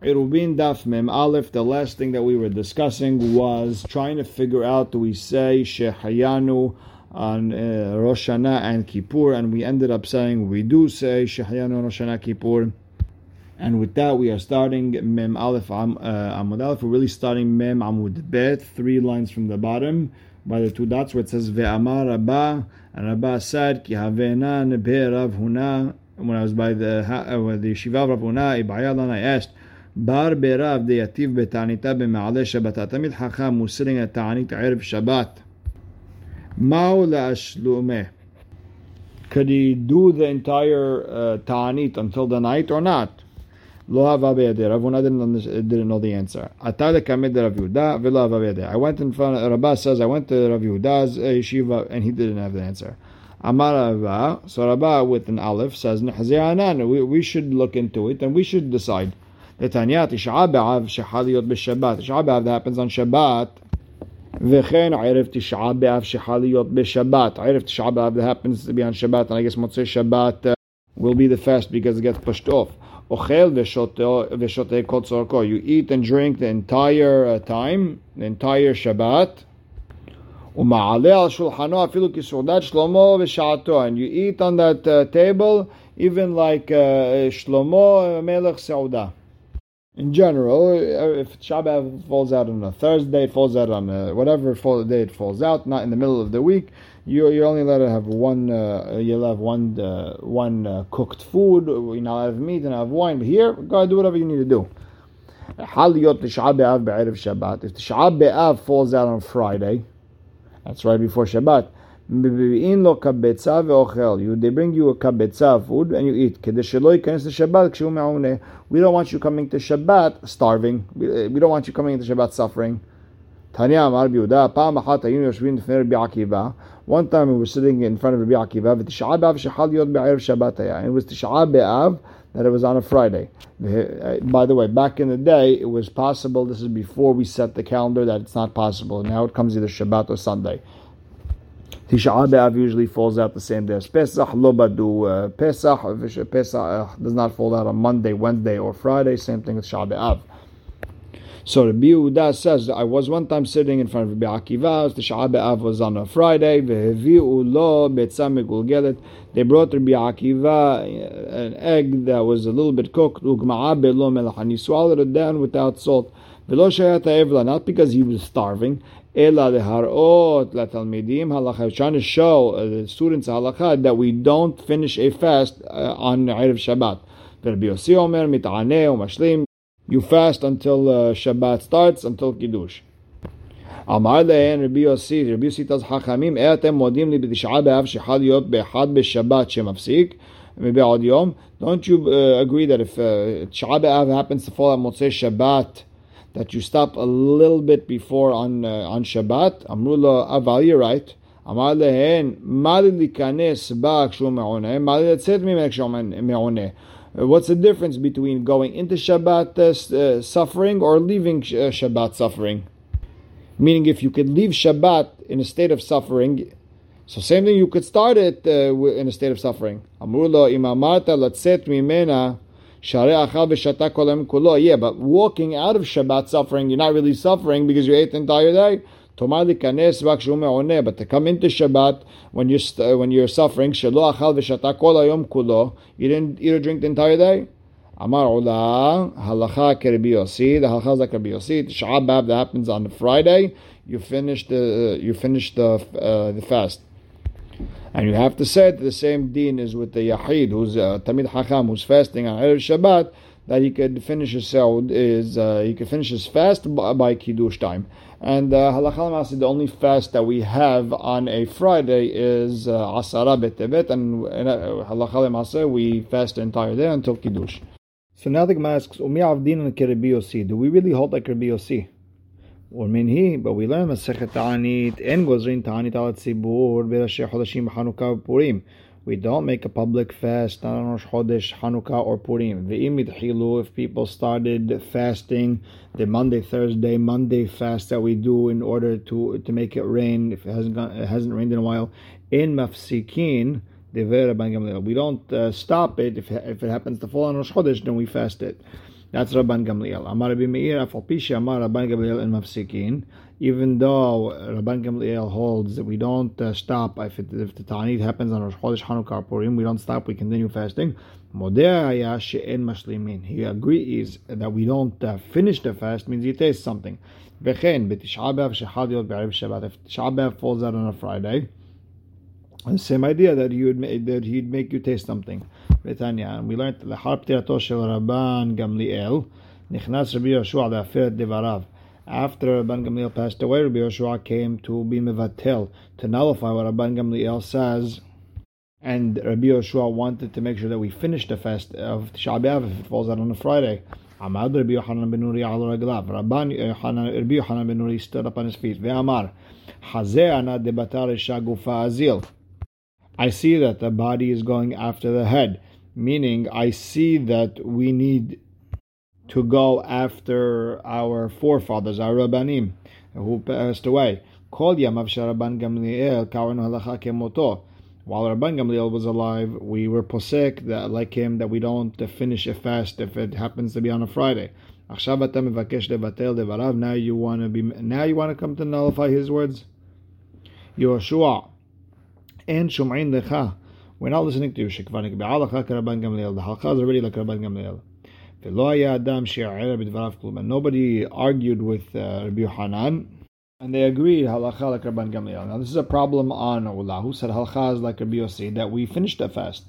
Irubin Daf Mem Aleph, the last thing that we were discussing was trying to figure out do we say Shehayanu on uh, Rosh Hashanah and Kippur, and we ended up saying we do say Shehayanu Rosh Hashanah Kippur. And with that, we are starting Mem Aleph uh, Amud Aleph. We're really starting Mem Amud Bet, three lines from the bottom by the two dots where it says Ve'amar Rabba, and Rabba said Ki Havena Nebe Rav Huna. When I was by the uh, the Shiva Rav Huna, I asked. בר ברב דייטיב בתעניתה במעלה שבתה. תמיד חכם הוא sitting at תענית ערב שבת. מהו להשלומה? Could he do the entire uh, ta'anit until the night or not? לא אהבה בידי. רב הונא didn't, didn't know the answer. עתה לקמד רב יהודה ולא אהבה בידי. I went in front, Rabbah says, I went to Rav Yehuda's yeshiva and he didn't have the answer. Amar Rabbah, so Rabbah with an aleph says, we, we should look into it and we should decide. Netanya Tisha B'Av shechal להיות בשבת. Tisha B'Av that happens on Shabbat. וכן ערב תשעה באב שחל להיות בשבת. ערב תשעה באב that happens to be on Shabbat, and I guess מוצאי Shabbat uh, will be the fast because it gets pushed off. אוכל ושותה כל צורכו. You eat and drink the entire uh, time, the entire Shabbat. ומעלה על שולחנו אפילו כסעודת שלמה בשעתו. And you eat on that uh, table even like uh, שלמה מלך סעודה in general, uh, if Shabbat falls out on a Thursday, falls out on a, whatever fall, day it falls out, not in the middle of the week, you you're only let it have one. Uh, you'll have one uh, one uh, cooked food. You know, have meat and have wine. But here, go do whatever you need to do. Haliyot Shabbat. If Shabbat falls out on Friday, that's right before Shabbat. They bring you a kabetza food and you eat. We don't want you coming to Shabbat starving. We, uh, we don't want you coming to Shabbat suffering. One time we were sitting in front of Akiva, and it was Tisha B'Av that it was on a Friday. Uh, by the way, back in the day, it was possible, this is before we set the calendar, that it's not possible. Now it comes either Shabbat or Sunday. Tisha B'Av usually falls out the same day as Pesach. Lo badu uh, Pesach. Pesach uh, does not fall out on Monday, Wednesday, or Friday. Same thing with Tisha B'Av. So Rabbi Yehuda says, I was one time sitting in front of Rabbi Akiva, the B'Av was on a Friday, They brought Rabbi Akiva uh, an egg that was a little bit cooked, and he swallowed it down without salt. Not because he was starving, Ela leharot latalmidim halacha. Trying to show uh, the students halacha that we don't finish a fast uh, on Erev Shabbat. Rabbi Yossi Omer mit'aneh umashlim. You fast until uh, Shabbat starts, until Kiddush. אמר להן רבי יוסי, רבי יוסי תז חכמים, איך אתם מודים לי בתשעה באב שחל להיות באחד בשבת שמפסיק מבעוד יום? Don't you uh, agree that if תשעה uh, באב happens to fall on מוצאי שבת that you stop a little bit before on uh, on Shabbat. Amrullah aval, you're right. אמר להן, מה לי להיכנס בה כשהוא מעונה? מה לי לצאת ממנה כשהוא מעונה? What's the difference between going into Shabbat uh, suffering or leaving uh, Shabbat suffering? Meaning, if you could leave Shabbat in a state of suffering, so same thing, you could start it uh, in a state of suffering. אמרו לו, אם אמרת לצאת ממנה yeah, but walking out of Shabbat suffering, you're not really suffering because you ate the entire day. But to come into Shabbat when you're uh, when you're suffering, you didn't eat or drink the entire day. Amar Ula, halacha kerbi yosi. The halacha is like Rabbi Yossi. Shabbat that happens on the Friday. You finish the uh, you finish the uh, the fast. And you have to say the same deen is with the Yahid, who's uh, Hakam, who's fasting on Erev Shabbat, that he could finish his is uh, he could finish his fast by, by Kiddush time. And uh, halakha the only fast that we have on a Friday is uh, Asara Betevet, and uh, we fast the entire day until Kiddush. So now the Gemara asks, Umi Avdin and Do we really hold like Rabbi or minhi, but we learn Masechet Ta'anit and Gozrin Ta'anit al Tzibur b'Rashi Chodeshim Hanukkah Purim. We don't make a public fast on Rosh Chodesh, Hanukkah, or Purim. Ve'imid Hilu, if people started fasting the Monday, Thursday, Monday fast that we do in order to to make it rain, if it hasn't gone, it hasn't rained in a while, in Mafsikin, we don't uh, stop it. If, if it happens to fall on Rosh Chodesh, then we fast it. That's Rabban Gamliel. Amar Rabbi Meir, Afalpisha Amar Rabban Gamliel in Mafsikin. Even though Rabban Gamliel holds that we don't uh, stop if, it, if the Ta'anit happens on Rosh Chodesh Hanukkah Purim, we don't stop, we continue fasting. He agrees that we don't uh, finish the fast, means he tastes something. If Tisha B'Av falls out on a Friday, same idea that would that he'd make you taste something. Betanya, and we learned the harp shel Rabban Gamliel, nichnas Rabbi Yoshua le'afer devarav. After Rabban Gamliel passed away, Rabbi Yoshua came to be mevatel to nullify what Rabban Gamliel says. And Rabbi Yoshua wanted to make sure that we finish the fast of Tisha B'av if it falls out on a Friday. Amad Rabbi Yochanan ben Nuri al raglav. Rabban Rabbi Yochanan ben Nuri stood up on his feet. Ve'amar, Hazeh ana debatar shagufa azil. I see that the body is going after the head, meaning I see that we need to go after our forefathers, our Rabbanim, who passed away. Kol Gamliel. While Rabban Gamliel was alive, we were posek that like him that we don't finish a fast if it happens to be on a Friday. Now you want to be now you want to come to nullify his words. Yoshua and Shumain Lecha. We're not listening to you. שכבר נקבעה לך כרבן גמליאל. The halakha is already like Rabban Gamliel. ולא היה אדם שיערער בדבריו כלום. And nobody argued with uh, Rabbi Yohanan. And they agreed halakha like Rabban Gamliel. Now this is a problem on Ula, who said halakha is like Rabbi Yossi, that we finished the fast.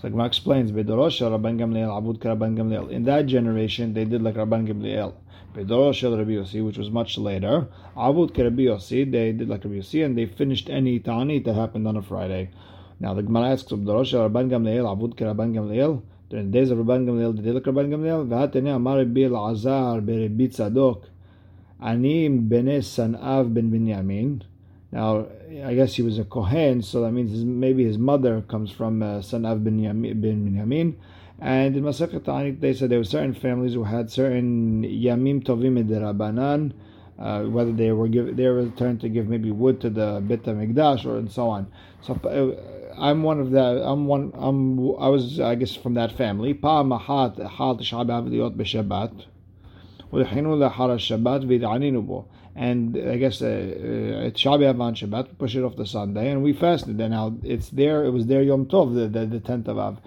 So Gemara explains, Bedorosha Rabban Gamliel, Abud Rabban Gamliel. In that generation, they did like Rabban Gamliel. Bedorosha Rabbi Yossi, which was much later. Abud Rabbi Yossi, they did like Rabbi Yossi, and they finished any ta'anit that happened on a Friday. Now the Gemara asks, Bedorosha Rabban Gamliel, Abud Rabban Gamliel. During the days of Rabban Gamliel, did they like Rabban Gamliel. V'hatene Amar Rabbi Azar, Rabbi Tzadok. Anim bene Sanav ben Binyamin. Now, I guess he was a Kohen, so that means maybe his mother comes from uh, Sanav ben Binyamin. And in Masechet Ta'anit, they said there were certain families who had certain Yamim Tovim Rabanan, uh, whether they were give, they were trying to give maybe wood to the Beit Hamikdash or and so on. So uh, I'm one of the I'm one I'm I was I guess from that family. Pa mahat hal tishabav liot b'Shabbat. And I guess it's Shabbat on Shabbat, push it off the Sunday, and we fasted. And now it's there, it was there Yom Tov, the, the, the 10th of Av.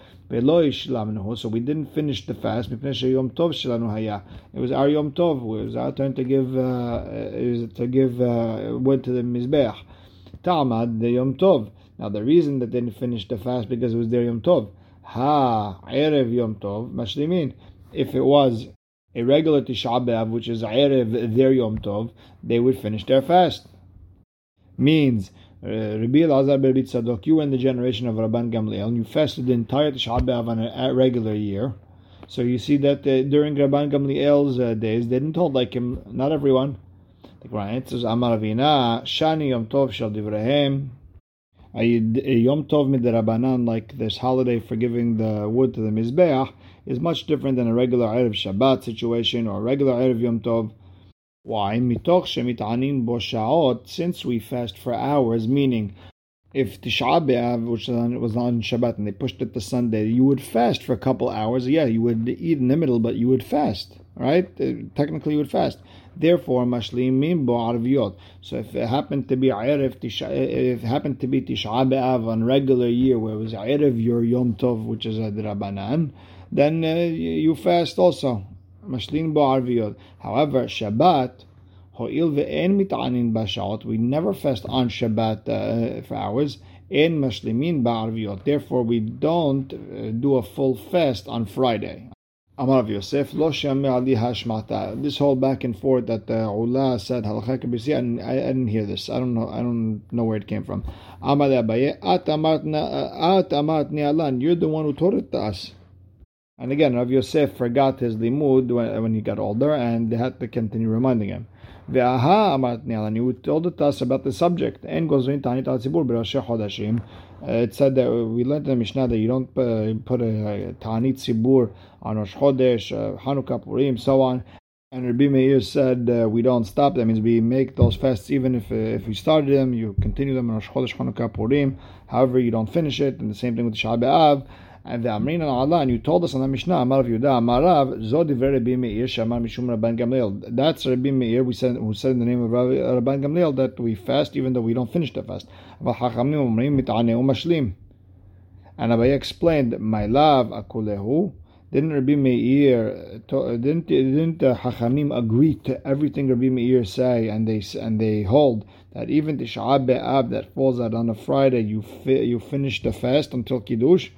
So we didn't finish the fast. We finished Yom Tov It was our Yom Tov. It was our turn to give uh, to give uh, to the Mizbeach. Ta'amad the Yom Tov. Now the reason that they didn't finish the fast because it was their Yom Tov. Ha Erev Yom Tov Mashlimin. If it was a regular Tisha B'Av, which is Erev their Yom Tov, they would finish their fast. Means, uh, Rabbi Elazar Rabbi Tzadok, you were in the generation of Rabban Gamliel, and you fasted the entire Tisha B'Av on a, regular year. So you see that uh, during Rabban Gamliel's uh, days, they didn't hold like him, not everyone. The Quran answers, Amar Avina, Shani Yom Tov Shal Divrehem, a Yom Tov Midrabanan, like this holiday for giving the wood to the Mizbeach, is much different than a regular Erev Shabbat situation or a regular Erev Yom Tov. Why? Mitoch shemit'anin bo since we fast for hours, meaning if Tisha B'Av, which was on Shabbat, and they pushed it to Sunday, you would fast for a couple hours. Yeah, you would eat in the middle, but you would fast, right? Uh, technically, you would fast. Therefore, mashlimim bo arviyot. So if it happened to be Erev Tisha, if it happened to be Tisha B'Av on regular year, where it was Erev your Yom Tov, which is a Drabanan, then uh, you fast also. Mashlin bo arviyot. However, Shabbat, ho'il ve'en mit'anin b'sha'ot, we never fast on Shabbat uh, for hours. In mashlimin ba'arviyot. Therefore, we don't uh, do a full fast on Friday. Amar Yosef, lo ali hashmata. This whole back and forth that the Ula said halakha kabisi, I, I didn't hear this. I don't know. I don't know where it came from. Amar Abaye, at alan. You're the one who taught it to us. And again, Rav Yosef forgot his limud when, when he got older, and they had to continue reminding him. Ve'aha amat and you told it to us about the subject. And gozrin tanit al tzibur chodashim. Uh, it said that we learned in the Mishnah that you don't uh, put a, a tanit tzibur on Rosh Chodesh, uh, Hanukkah, Purim, so on. And Rabbi Meir said uh, we don't stop. That means we make those fasts even if uh, if we started them, you continue them on Rosh Chodesh, Hanukkah, Purim. However, you don't finish it. And the same thing with Shabbat. And the Amrin and Allah, and you told us on the Mishnah, Amar Yehuda, Amarav, Zod Rabbi Meir, Shamar Mishum Rabban Gamliel. That's Rabbi Meir, we said, who said in the name of Rabban Gamliel that we fast even though we don't finish the fast. And Abaye explained, my love, akulehu, didn't Rabbi Meir, didn't didn't uh, Hachamim agree to everything Rabbi Meir say, and they and they hold that even Tisha B'av that falls out on a Friday, you fi, you finish the fast until Kiddush.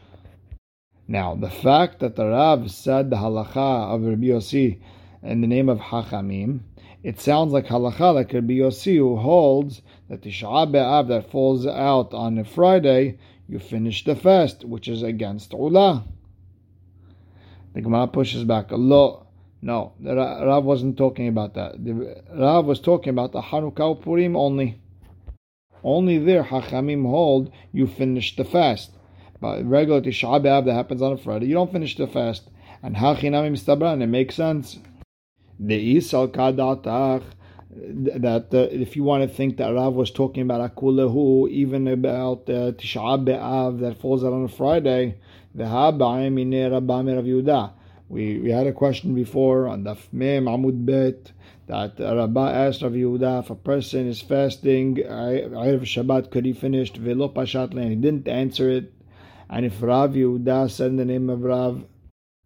Now, the fact that the Rav said the halacha of Rabbi Yossi in the name of Hachamim, it sounds like halacha like Rabbi Yossi who holds that Tisha B'av that falls out on a Friday, you finish the fast, which is against Ulah. The Gemara pushes back. Lo, no, the Rav wasn't talking about that. The Rav was talking about the Hanukkah Purim only. Only there, Hachamim hold you finish the fast. But regular Tisha B'Av that happens on a Friday, you don't finish the fast. And Hachinamim Stabran, it makes sense. The Isal Kadatach, that uh, if you want to think that Rav was talking about Akulahu, even about uh, Tisha B'Av that falls out on a Friday, we, we had a question before on the Mem Amud Bet that Rabbah asked Rav Yehuda if a person is fasting Erev Shabbat could he finish? Velo He didn't answer it, and if Rav Yehuda said in the name of Rav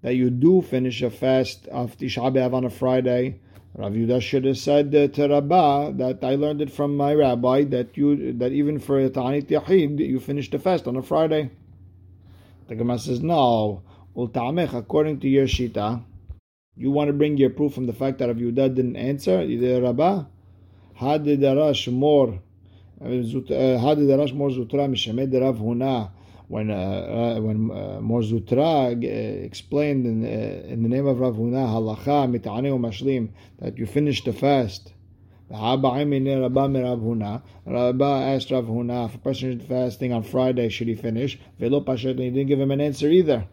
that you do finish a fast of Tisha B'av on a Friday, Rav Yehuda should have said to Rabbah that I learned it from my rabbi that you that even for Ta'anit Yahid you finish the fast on a Friday. The Gemara says, no. according to your Shita, you want to bring your proof from the fact that Rav Yehuda didn't answer? The Rabbah? Had darash more. Uh, uh, had darash more zutra mishamed Rav Huna. When uh, uh, when uh, Mor Zutra uh, explained in, uh, in the name of Rav Huna halacha mitane mashlim that you finish the fast Rabba asked Rav Huna, if a person is fasting on Friday, should he finish? Velo Pashat, he didn't give him an answer either.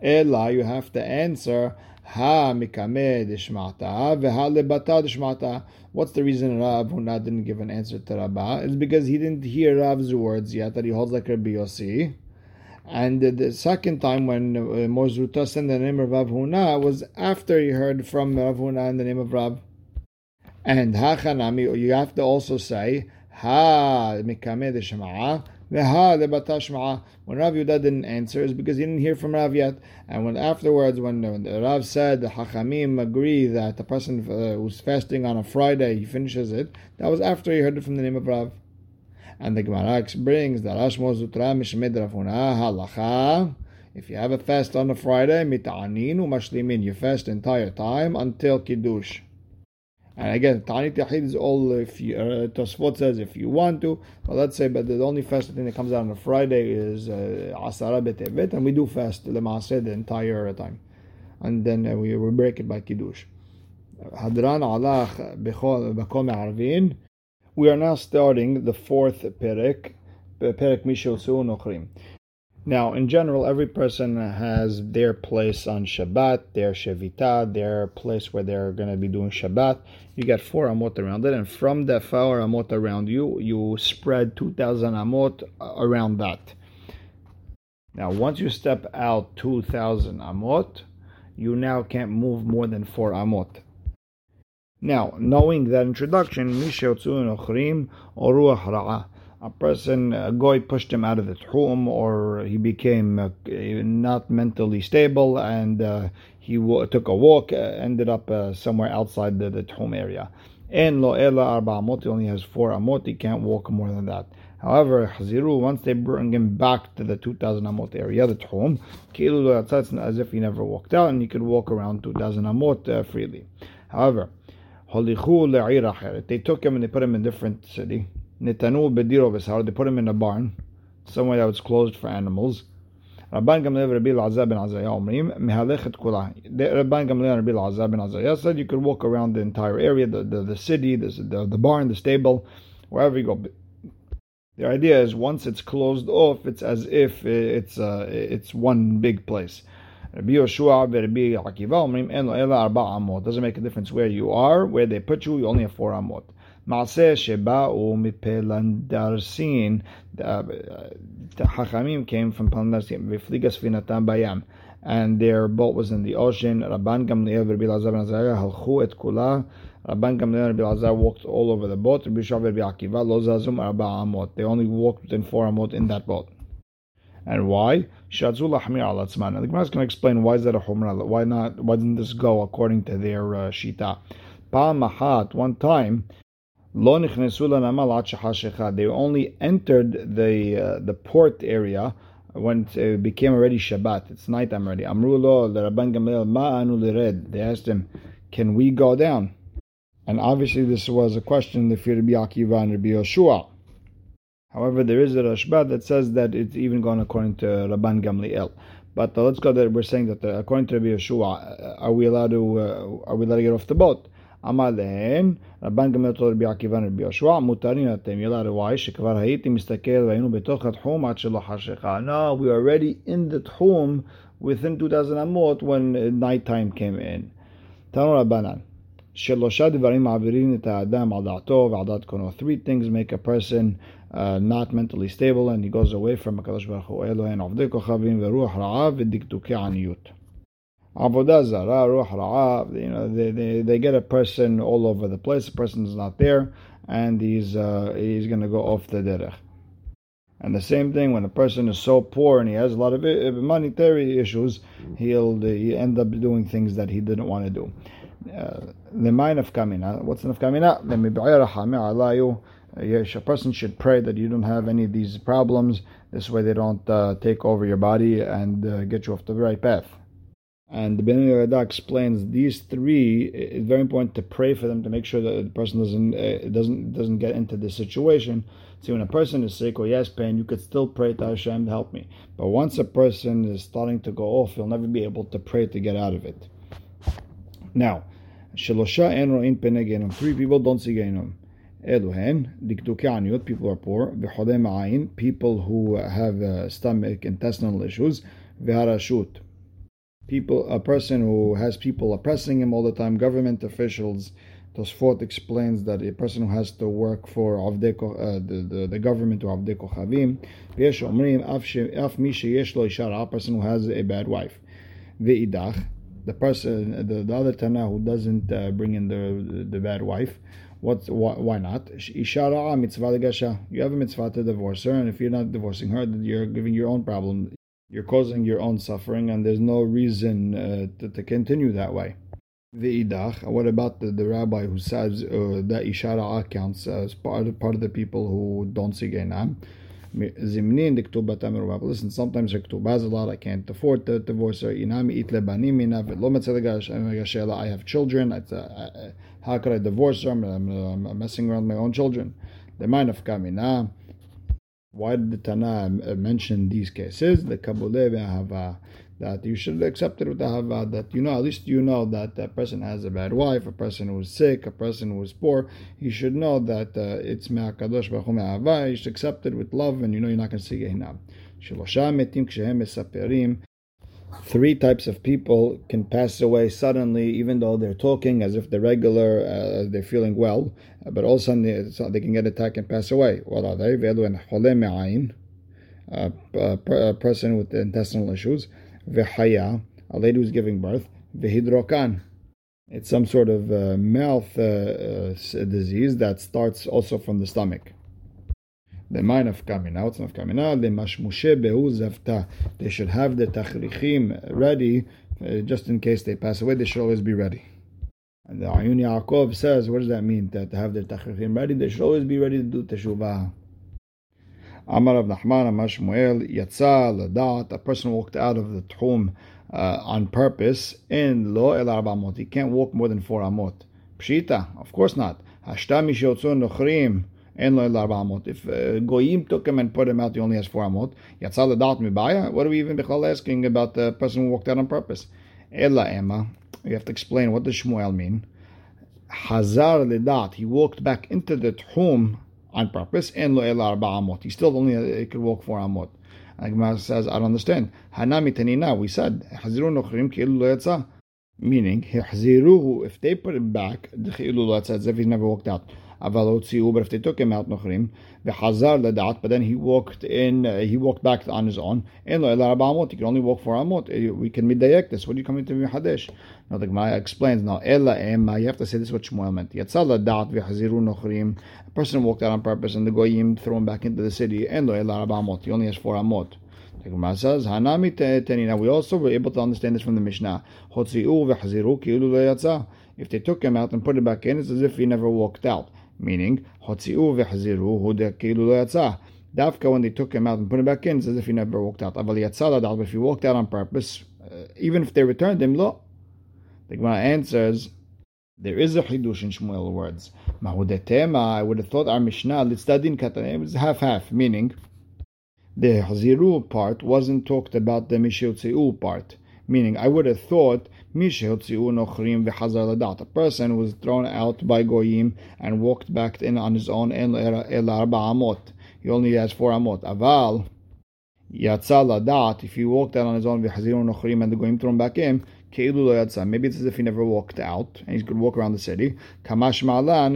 Ella, you have to answer, Ha mikame dishmata, veha lebata dishmata. What's the reason Rav Huna didn't give an answer to Rabba? It's because he didn't hear Rav's words yet, that he holds like Rabbi Yossi. And the second time when uh, Morzuta sent the name of Rav Huna was after he heard from Rav Huna in the name of Rav. And ha hachanami, you have to also say ha mikame shema'a. When Rav Yudah didn't answer, is because he didn't hear from Rav yet. And when afterwards, when, when Rav said the hachamim agree that the person uh, who's fasting on a Friday he finishes it, that was after he heard it from the name of Rav. And the Gemara brings that Ashmo Zutra Mishmed halacha. If you have a fast on a Friday, mita'anin umashlimin, you fast entire time until Kiddush. And again, Ta'anit Yahid is all if you, uh, Tosfot says if you want to, but let's say, but the only fast thing that comes out on a Friday is uh, Asara uh, B'Tevet, and we do fast Lemaaseh the entire time. And then uh, we, we break it by Kiddush. Hadran Alach Bechol Arvin. We are now starting the fourth Perek, Perek Mishel Su'un Ochrim. Now, in general, every person has their place on Shabbat, their Shevita, their place where they're going to be doing Shabbat. You get four amot around it, and from the four amot around you, you spread 2,000 amot around that. Now, once you step out 2,000 amot, you now can't move more than four amot. Now, knowing that introduction, Mishel Ochrim or Ruach Ra'ah a person, a goy pushed him out of the tchum, or he became uh, not mentally stable, and uh, he w- took a walk, uh, ended up uh, somewhere outside the, the tchum area. And lo ela arba amot, he only has four amot, he can't walk more than that. However, Haziru, once they bring him back to the 2000 amot area, the tchum, kilu as if he never walked out, and he could walk around 2000 amot uh, freely. However, they took him and they put him in a different city. Netanu bediro v'sar. They put him in a barn, somewhere that was closed for animals. Rabban Gamliel Rabbi Elazar ben Azariah omrim mehalechet kula. Rabban Gamliel Rabbi Elazar ben Azariah said you could walk around the entire area, the, the, the city, the, the, the barn, the stable, wherever you go. The idea is once it's closed off, it's as if it's uh, it's one big place. Rabbi Yoshua Rabbi Akiva omrim en ela arba amot. Doesn't make a difference where you are, where they put you. You only have four amot. מעשה שבאו מפלנדרסין, חכמים came from פלנדרסין, והפליגה ספינתם בים. And their boat was in the ocean. רבן גמליאל ורבי אלעזר בן עזריה הלכו את כולה. רבן גמליאל ורבי אלעזר walked all over the boat. רבי ישוע ורבי עקיבא לא זזו מארבע אמות. They only walked within four אמות in that boat. And why? Shadzu lahmir al atzman. The Gemara is going to explain why is that a humrah? Why not? Why didn't this go according to their uh, shita? Pa mahat. One time, they only entered the uh, the port area when it became already Shabbat. It's nighttime already. Amru Rabban Gamliel ma anu lired. They asked him, "Can we go down?" And obviously, this was a question the fear Rabbi Akiva and Rabbi Yoshua. However, there is a Rashba that says that it's even gone according to Rabban Gamliel. But uh, let's go there. We're saying that uh, according to Rabbi Yeshua, uh, are we allowed to uh, are we allowed to get off the boat? אמר להן, רבן גמליאל תור רבי עקיבא רבי יהושע, מותרים אתם, ילד וואי, שכבר הייתי מסתכל והיינו בתוך התחום עד שלא חשיכה. No, we were already in the תחום within 2000 אמות when night time came in. תנו רבנן, שלושה דברים מעבירים את האדם על דעתו ועל דעת קונו. Three things make a person uh, not mentally stable and he goes away from הקדוש ברוך הוא. אלו הן עובדי כוכבים ורוח רעה ודקדוקי עניות. Avodah Zara, Ruach you know, they, they, they get a person all over the place, the person is not there, and he's, uh, he's going to go off the derech. And the same thing when a person is so poor and he has a lot of uh, monetary issues, he'll he end up doing things that he didn't want to do. Uh, the mind of kamina. What's the kamina? A person should pray that you don't have any of these problems. This way, they don't uh, take over your body and uh, get you off the right path. And the Ben Yehoyada explains these three. It's very important to pray for them to make sure that the person doesn't uh, doesn't doesn't get into this situation. See, when a person is sick or he has pain, you could still pray to Hashem to help me. But once a person is starting to go off, you'll never be able to pray to get out of it. Now, Shalosha en ro'in penegenom. Three people don't see genom. Eluhen, dikduke people are poor. V'chodem people who have uh, stomach, intestinal issues. V'harashut people, a person who has people oppressing him all the time, government officials. Tosfot explains that a person who has to work for Avdeko, uh, the, the, the government or Avdeko Chavim, a person who has a bad wife. The person, the, the other Tana who doesn't uh, bring in the, the bad wife, what, why, not? You have a mitzvah to divorce her, and if you're not divorcing her, you're giving your own problem you're causing your own suffering, and there's no reason uh, to, to, continue that way. Ve'idach, what about the, the rabbi who says uh, that Ishara counts as part of, part of the people who don't see Gainam? Zimnin Listen, sometimes her has a lot, I can't afford to divorce her. Inami itle I have children. Uh, how could I divorce her? I'm, I'm, I'm messing around my own children. The mind of Kamina. Why did the Tana mention these cases? The Kabule Hava that you should accept it with the Hava that you know at least you know that a person has a bad wife, a person who is sick, a person who is poor. You should know that uh, it's Me'akadosh Baruch You should accept it with love, and you know you're not going to see Gehinam. Shelosha metim kshehem mesaperim three types of people can pass away suddenly, even though they're talking as if they're regular, uh, they're feeling well, but all of a sudden they, so they can get attacked and pass away. What are they? Uh, a person with intestinal issues, v'haya, a lady who's giving birth, v'hidrokan. It's some sort of uh, mouth uh, uh disease that starts also from the stomach. The mind of coming out, of coming out, the mashmushe behu zavta. They should have the tachrichim ready, uh, just in case they pass away. They should always be ready. And the Ayun Yaakov says, what does that mean? That to have their tachrichim ready, they should always be ready to do teshuvah. Amar of Nachman, Amar Shmuel, Yatza, Ladat, a person walked out of the tchum uh, on purpose in Lo El Arbamot. He can't walk more than four amot. Pshita, of course not. Hashta Mishotzon Nochrim, if uh, Goyim took him and put him out, he only has four amot. Yatzal adat mibaya. What are we even bechal asking about the person who walked out on purpose? Ella Emma. We have to explain what does Shmuel mean. Hazar ledat. He walked back into the tchum on purpose. And lo ela arba amot. He still only uh, he could walk four amot. And Gemara says, I don't understand. Hanami tanina. We said hazirun nochrim ki'ilu lo yatsa. Meaning, if they put him back, as if he never walked out. But if they took him out, nochrim, but then he walked in, uh, he walked back on his own. He can only walk for amot. Uh, we can midayek this. What are you coming to me, Hadesh? Now the Gemara explains. Now ella emma. You have to say this. Is what Shmuel meant. Yatzal ladat v'chaziru nochrim. A person walked out on purpose, and the goyim threw him back into the city. Lo ela amot. He only has four amot. The Gemara says, Hanami tenina. We also were able to understand this from the Mishnah. If they took him out and put him back in, it's as if he never walked out. Meaning, Hotzi'u v'chaziru hu de ki'ulu. Dafka, when they took him out and put him back in, it's as if he never walked out. Aval yatzala but if he walked out on purpose, uh, even if they returned him, lo. The Gemara answers, there is a chidush in Shmuel words. Mahudetema, I would have thought our Mishnah, litzadin katan, it was half-half, meaning, the Haziru part wasn't talked about the Mishiltzi'u part. Meaning, I would have thought V'hazar ladat. A person was thrown out by Goyim and walked back in on his own el arba amot. He only has four amot. Aval, Yatza ladat, if he walked out on his own v'haziru nochrim and the Goyim thrown back in, Maybe it's as if he never walked out and he could walk around the city. Kamash Ma'alan,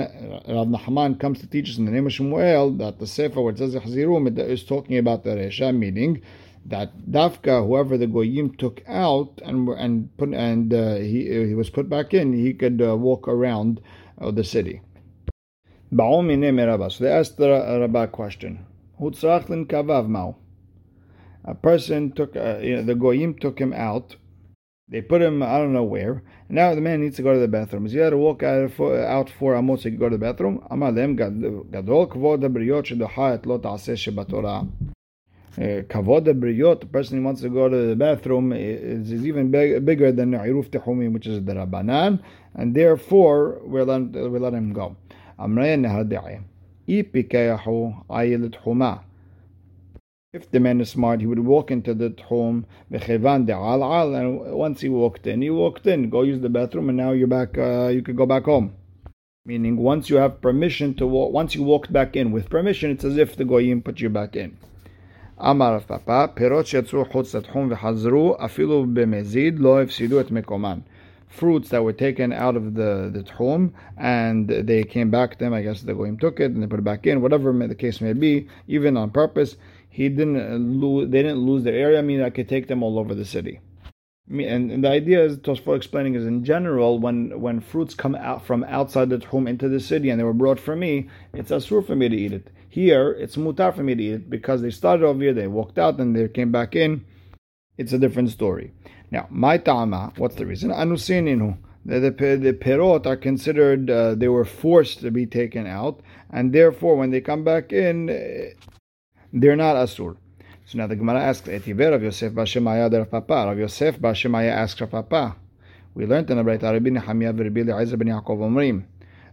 Rav Nachman comes to teach us in the name of Shmuel that the Sefer where it says Chazirun is talking about the Resha, meaning that Dafka, whoever the Goyim took out and and put and uh, he he was put back in, he could uh, walk around uh, the city. So they asked the Rabbah question. A person took, uh, you know, the Goyim took him out they put him, I don't know where. Now the man needs to go to the bathroom. He had to walk out for, out for Amos to go to the bathroom. Amar them gadol kvod habriyot shedocha et lo ta'aseh shebatorah. Uh, kavod habriyot, the person who wants to go to the bathroom is, is even big, bigger than iruf tehumim, which is the rabbanan, and therefore we let, we let him go. If the man is smart, he would walk into the home, and once he walked in, he walked in, go use the bathroom, and now you're back, uh, you could go back home. Meaning, once you have permission to walk, once you walked back in with permission, it's as if the goyim put you back in. אמר פאפה, פירות שיצאו חוץ לתחום וחזרו, אפילו במזיד לא הפסידו את מקומן. Fruits that were taken out of the, the tchum and they came back to them, I guess the goyim took it and they put it back in, whatever the case may be, even on purpose, he didn't uh, lose, they didn't lose their area, meaning I could take them all over the city. And, and the idea is Tosfot explaining is in general when when fruits come out from outside the home into the city and they were brought for me, it's asur for me to eat it. Here it's mutar for me to eat it because they started over here, they walked out and they came back in. It's a different story. Now, my ta'ama, what's the reason? Anusininu. The, the, the perot are considered, uh, they were forced to be taken out, and therefore when they come back in, they're not asur. So now the Gemara asks, Etiver of Yosef Bashemaya der Papa. Rav Yosef Bashemaya asks Rav Papa. We learned in the Brayta Rabbi Nehemiah v'Rabbi Eliezer ben Yaakov Omrim.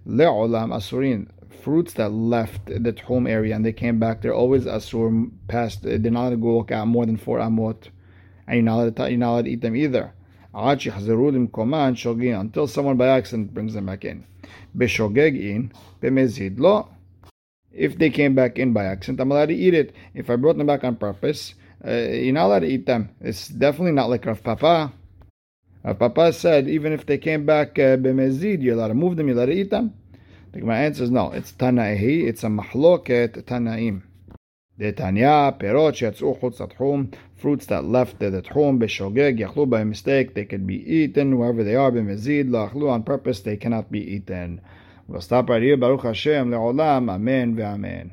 Le'olam asurin. Fruits that left the home area and they came back, they're always asur past, they're not allowed to go out more than four amot. And you're not allowed to, you're not allowed to eat them either. Until someone by accident brings them back in. If they came back in by accident, I'm allowed to eat it. If I brought them back on purpose, uh, you're not allowed to eat them. It's definitely not like Rav Papa. Rav Papa said, even if they came back uh, you're allowed to move them, you're allowed to eat them. The Gemara answers no. It's Tanaihi. It's a Mahloket Tanaim. The Tanya Perot Shatzu Chutz Fruits that left the Tchum Beshogeg Yachlu by mistake. They could be eaten wherever they are. Bemezid Lachlu on purpose. They cannot be eaten. We'll stop right here. Baruch Hashem Leolam. Amen. Ve'amen.